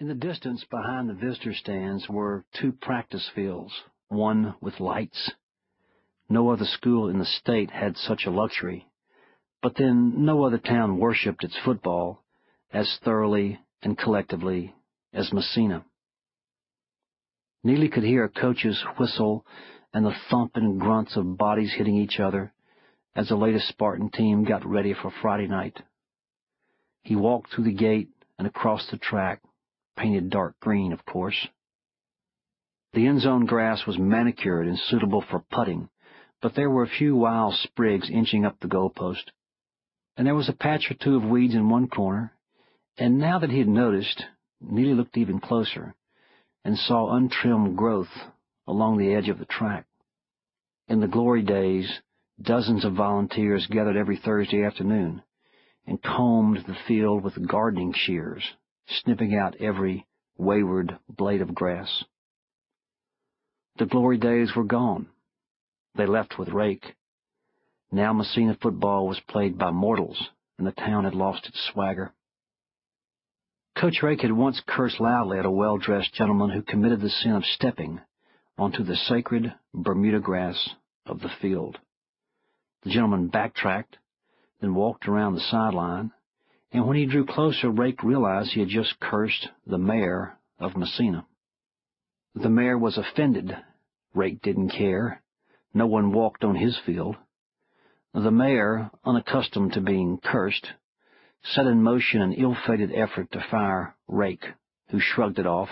In the distance behind the visitor stands were two practice fields, one with lights. No other school in the state had such a luxury, but then no other town worshipped its football as thoroughly and collectively as Messina. Neely could hear a coach's whistle and the thump and grunts of bodies hitting each other as the latest Spartan team got ready for Friday night. He walked through the gate and across the track painted dark green, of course. The end zone grass was manicured and suitable for putting, but there were a few wild sprigs inching up the goalpost. And there was a patch or two of weeds in one corner, and now that he had noticed, Neely looked even closer and saw untrimmed growth along the edge of the track. In the glory days, dozens of volunteers gathered every Thursday afternoon and combed the field with gardening shears snipping out every wayward blade of grass. The glory days were gone. They left with Rake. Now Messina football was played by mortals, and the town had lost its swagger. Coach Rake had once cursed loudly at a well-dressed gentleman who committed the sin of stepping onto the sacred Bermuda grass of the field. The gentleman backtracked, then walked around the sideline, and when he drew closer, Rake realized he had just cursed the mayor of Messina. The mayor was offended. Rake didn't care. No one walked on his field. The mayor, unaccustomed to being cursed, set in motion an ill-fated effort to fire Rake, who shrugged it off.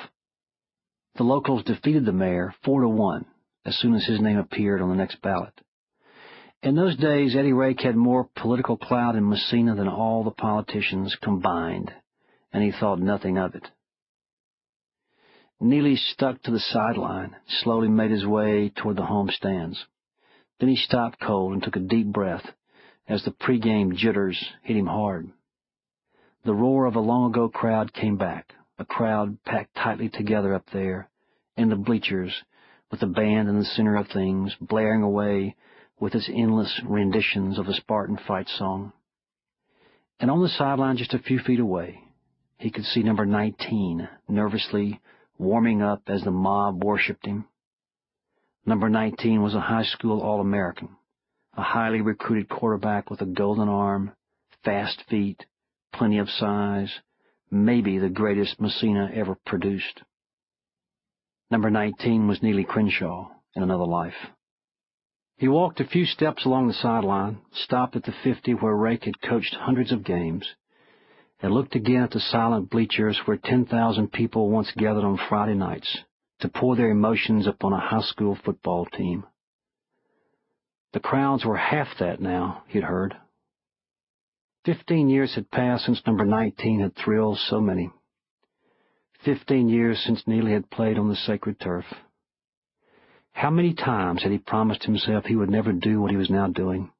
The locals defeated the mayor four to one as soon as his name appeared on the next ballot. In those days, Eddie Rake had more political clout in Messina than all the politicians combined, and he thought nothing of it. Neely stuck to the sideline, slowly made his way toward the home stands. Then he stopped cold and took a deep breath as the pregame jitters hit him hard. The roar of a long-ago crowd came back, a crowd packed tightly together up there, in the bleachers, with the band in the center of things, blaring away with its endless renditions of the Spartan fight song. And on the sideline just a few feet away, he could see number 19 nervously warming up as the mob worshipped him. Number 19 was a high school All-American, a highly recruited quarterback with a golden arm, fast feet, plenty of size, maybe the greatest Messina ever produced. Number 19 was Neely Crenshaw in another life. He walked a few steps along the sideline, stopped at the 50 where Rake had coached hundreds of games, and looked again at the silent bleachers where 10,000 people once gathered on Friday nights to pour their emotions upon a high school football team. The crowds were half that now, he'd heard. Fifteen years had passed since number 19 had thrilled so many. Fifteen years since Neely had played on the sacred turf. How many times had he promised himself he would never do what he was now doing?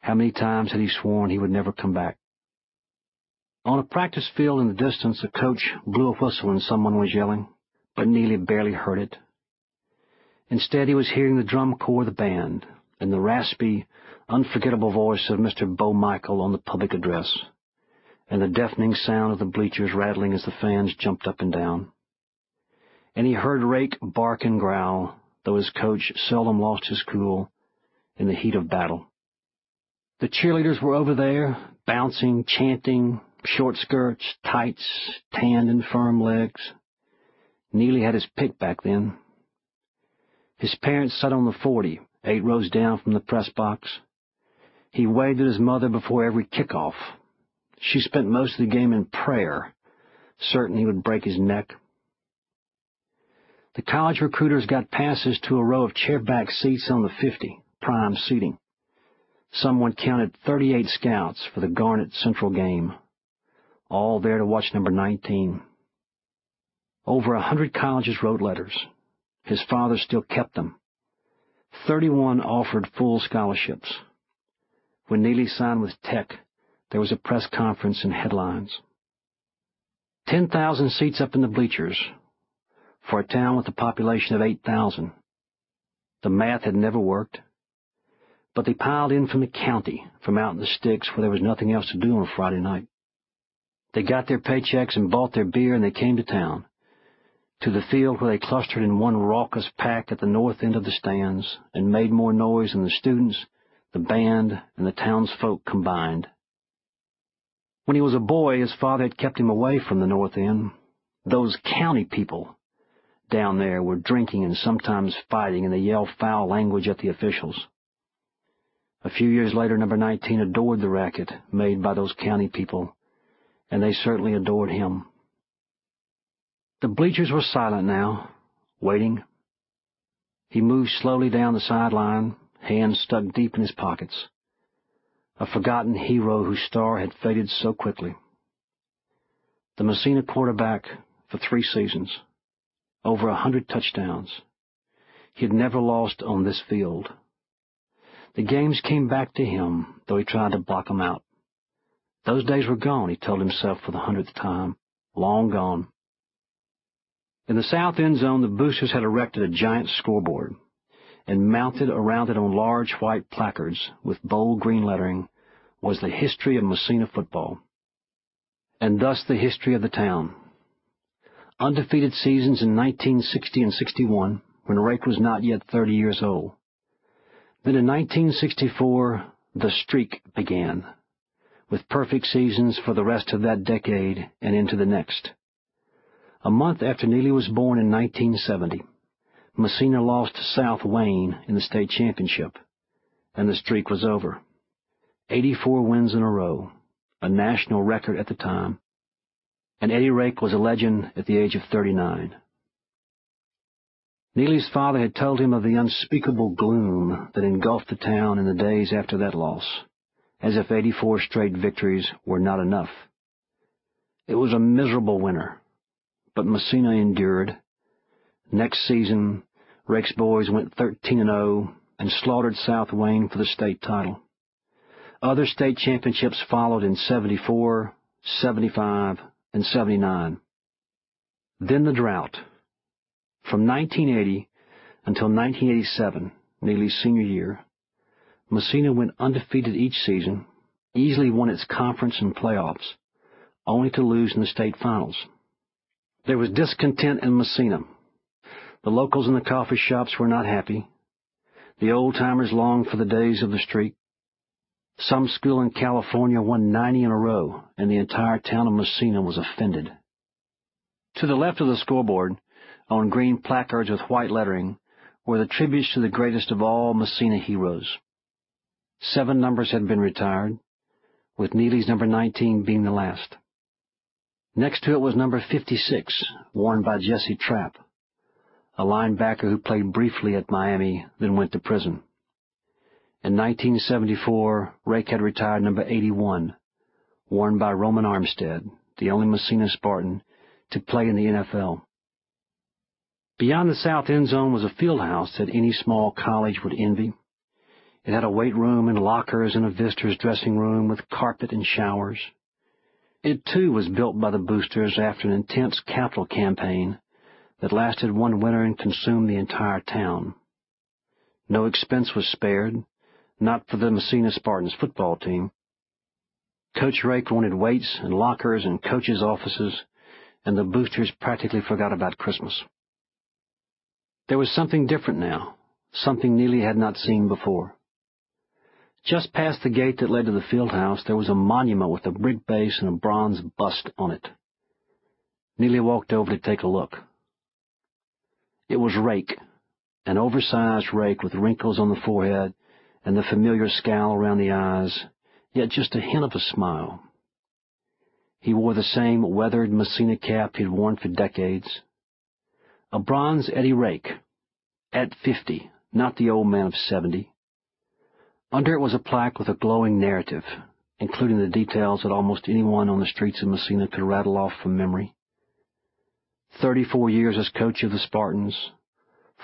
How many times had he sworn he would never come back? On a practice field in the distance, a coach blew a whistle and someone was yelling, but Neely barely heard it. Instead, he was hearing the drum corps of the band and the raspy, unforgettable voice of Mr. Bo Michael on the public address, and the deafening sound of the bleachers rattling as the fans jumped up and down and he heard Rake bark and growl, though his coach seldom lost his cool in the heat of battle. The cheerleaders were over there, bouncing, chanting, short skirts, tights, tanned and firm legs. Neely had his pick back then. His parents sat on the forty, eight rows down from the press box. He waved at his mother before every kickoff. She spent most of the game in prayer, certain he would break his neck. The college recruiters got passes to a row of chairback seats on the 50, prime seating. Someone counted 38 scouts for the Garnet Central game, all there to watch number 19. Over a hundred colleges wrote letters. His father still kept them. Thirty-one offered full scholarships. When Neely signed with Tech, there was a press conference and headlines. Ten thousand seats up in the bleachers, for a town with a population of 8,000. The math had never worked. But they piled in from the county, from out in the sticks where there was nothing else to do on a Friday night. They got their paychecks and bought their beer and they came to town. To the field where they clustered in one raucous pack at the north end of the stands and made more noise than the students, the band, and the townsfolk combined. When he was a boy, his father had kept him away from the north end. Those county people down there were drinking and sometimes fighting, and they yelled foul language at the officials. A few years later, number 19 adored the racket made by those county people, and they certainly adored him. The bleachers were silent now, waiting. He moved slowly down the sideline, hands stuck deep in his pockets. A forgotten hero whose star had faded so quickly. The Messina quarterback for three seasons, over a hundred touchdowns. He had never lost on this field. The games came back to him, though he tried to block them out. Those days were gone, he told himself for the hundredth time. Long gone. In the south end zone, the boosters had erected a giant scoreboard, and mounted around it on large white placards with bold green lettering was the history of Messina football, and thus the history of the town. Undefeated seasons in 1960 and 61, when Rake was not yet 30 years old. Then in 1964, the streak began, with perfect seasons for the rest of that decade and into the next. A month after Neely was born in 1970, Messina lost to South Wayne in the state championship, and the streak was over. 84 wins in a row, a national record at the time, and Eddie Rake was a legend at the age of 39. Neely's father had told him of the unspeakable gloom that engulfed the town in the days after that loss, as if 84 straight victories were not enough. It was a miserable winter, but Messina endured. Next season, Rake's boys went 13-0 and slaughtered South Wayne for the state title. Other state championships followed in 74, 75, and 79. Then the drought. From 1980 until 1987, Neely's senior year, Messina went undefeated each season, easily won its conference and playoffs, only to lose in the state finals. There was discontent in Messina. The locals in the coffee shops were not happy. The old-timers longed for the days of the streak. Some school in California won 90 in a row, and the entire town of Messina was offended. To the left of the scoreboard, on green placards with white lettering, were the tributes to the greatest of all Messina heroes. Seven numbers had been retired, with Neely's number 19 being the last. Next to it was number 56, worn by Jesse Trapp, a linebacker who played briefly at Miami, then went to prison. In 1974, Rake had retired number 81, worn by Roman Armstead, the only Messina Spartan to play in the NFL. Beyond the south end zone was a field house that any small college would envy. It had a weight room and lockers and a visitor's dressing room with carpet and showers. It too was built by the boosters after an intense capital campaign that lasted one winter and consumed the entire town. No expense was spared, not for the Messina Spartans football team. Coach Rake wanted weights and lockers and coaches' offices, and the boosters practically forgot about Christmas. There was something different now, something Neely had not seen before. Just past the gate that led to the field house, there was a monument with a brick base and a bronze bust on it. Neely walked over to take a look. It was Rake, an oversized Rake with wrinkles on the forehead and the familiar scowl around the eyes, yet just a hint of a smile. He wore the same weathered Messina cap he'd worn for decades. A bronze Eddie Rake, at fifty, not the old man of seventy. Under it was a plaque with a glowing narrative, including the details that almost anyone on the streets of Messina could rattle off from memory. Thirty-four years as coach of the Spartans,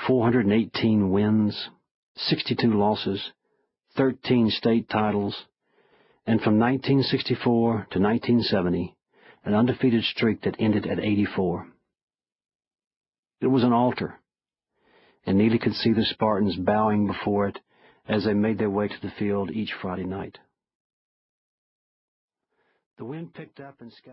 418 wins, 62 losses, 13 state titles, and from 1964 to 1970, an undefeated streak that ended at 84. It was an altar, and Neely could see the Spartans bowing before it as they made their way to the field each Friday night. The wind picked up and scattered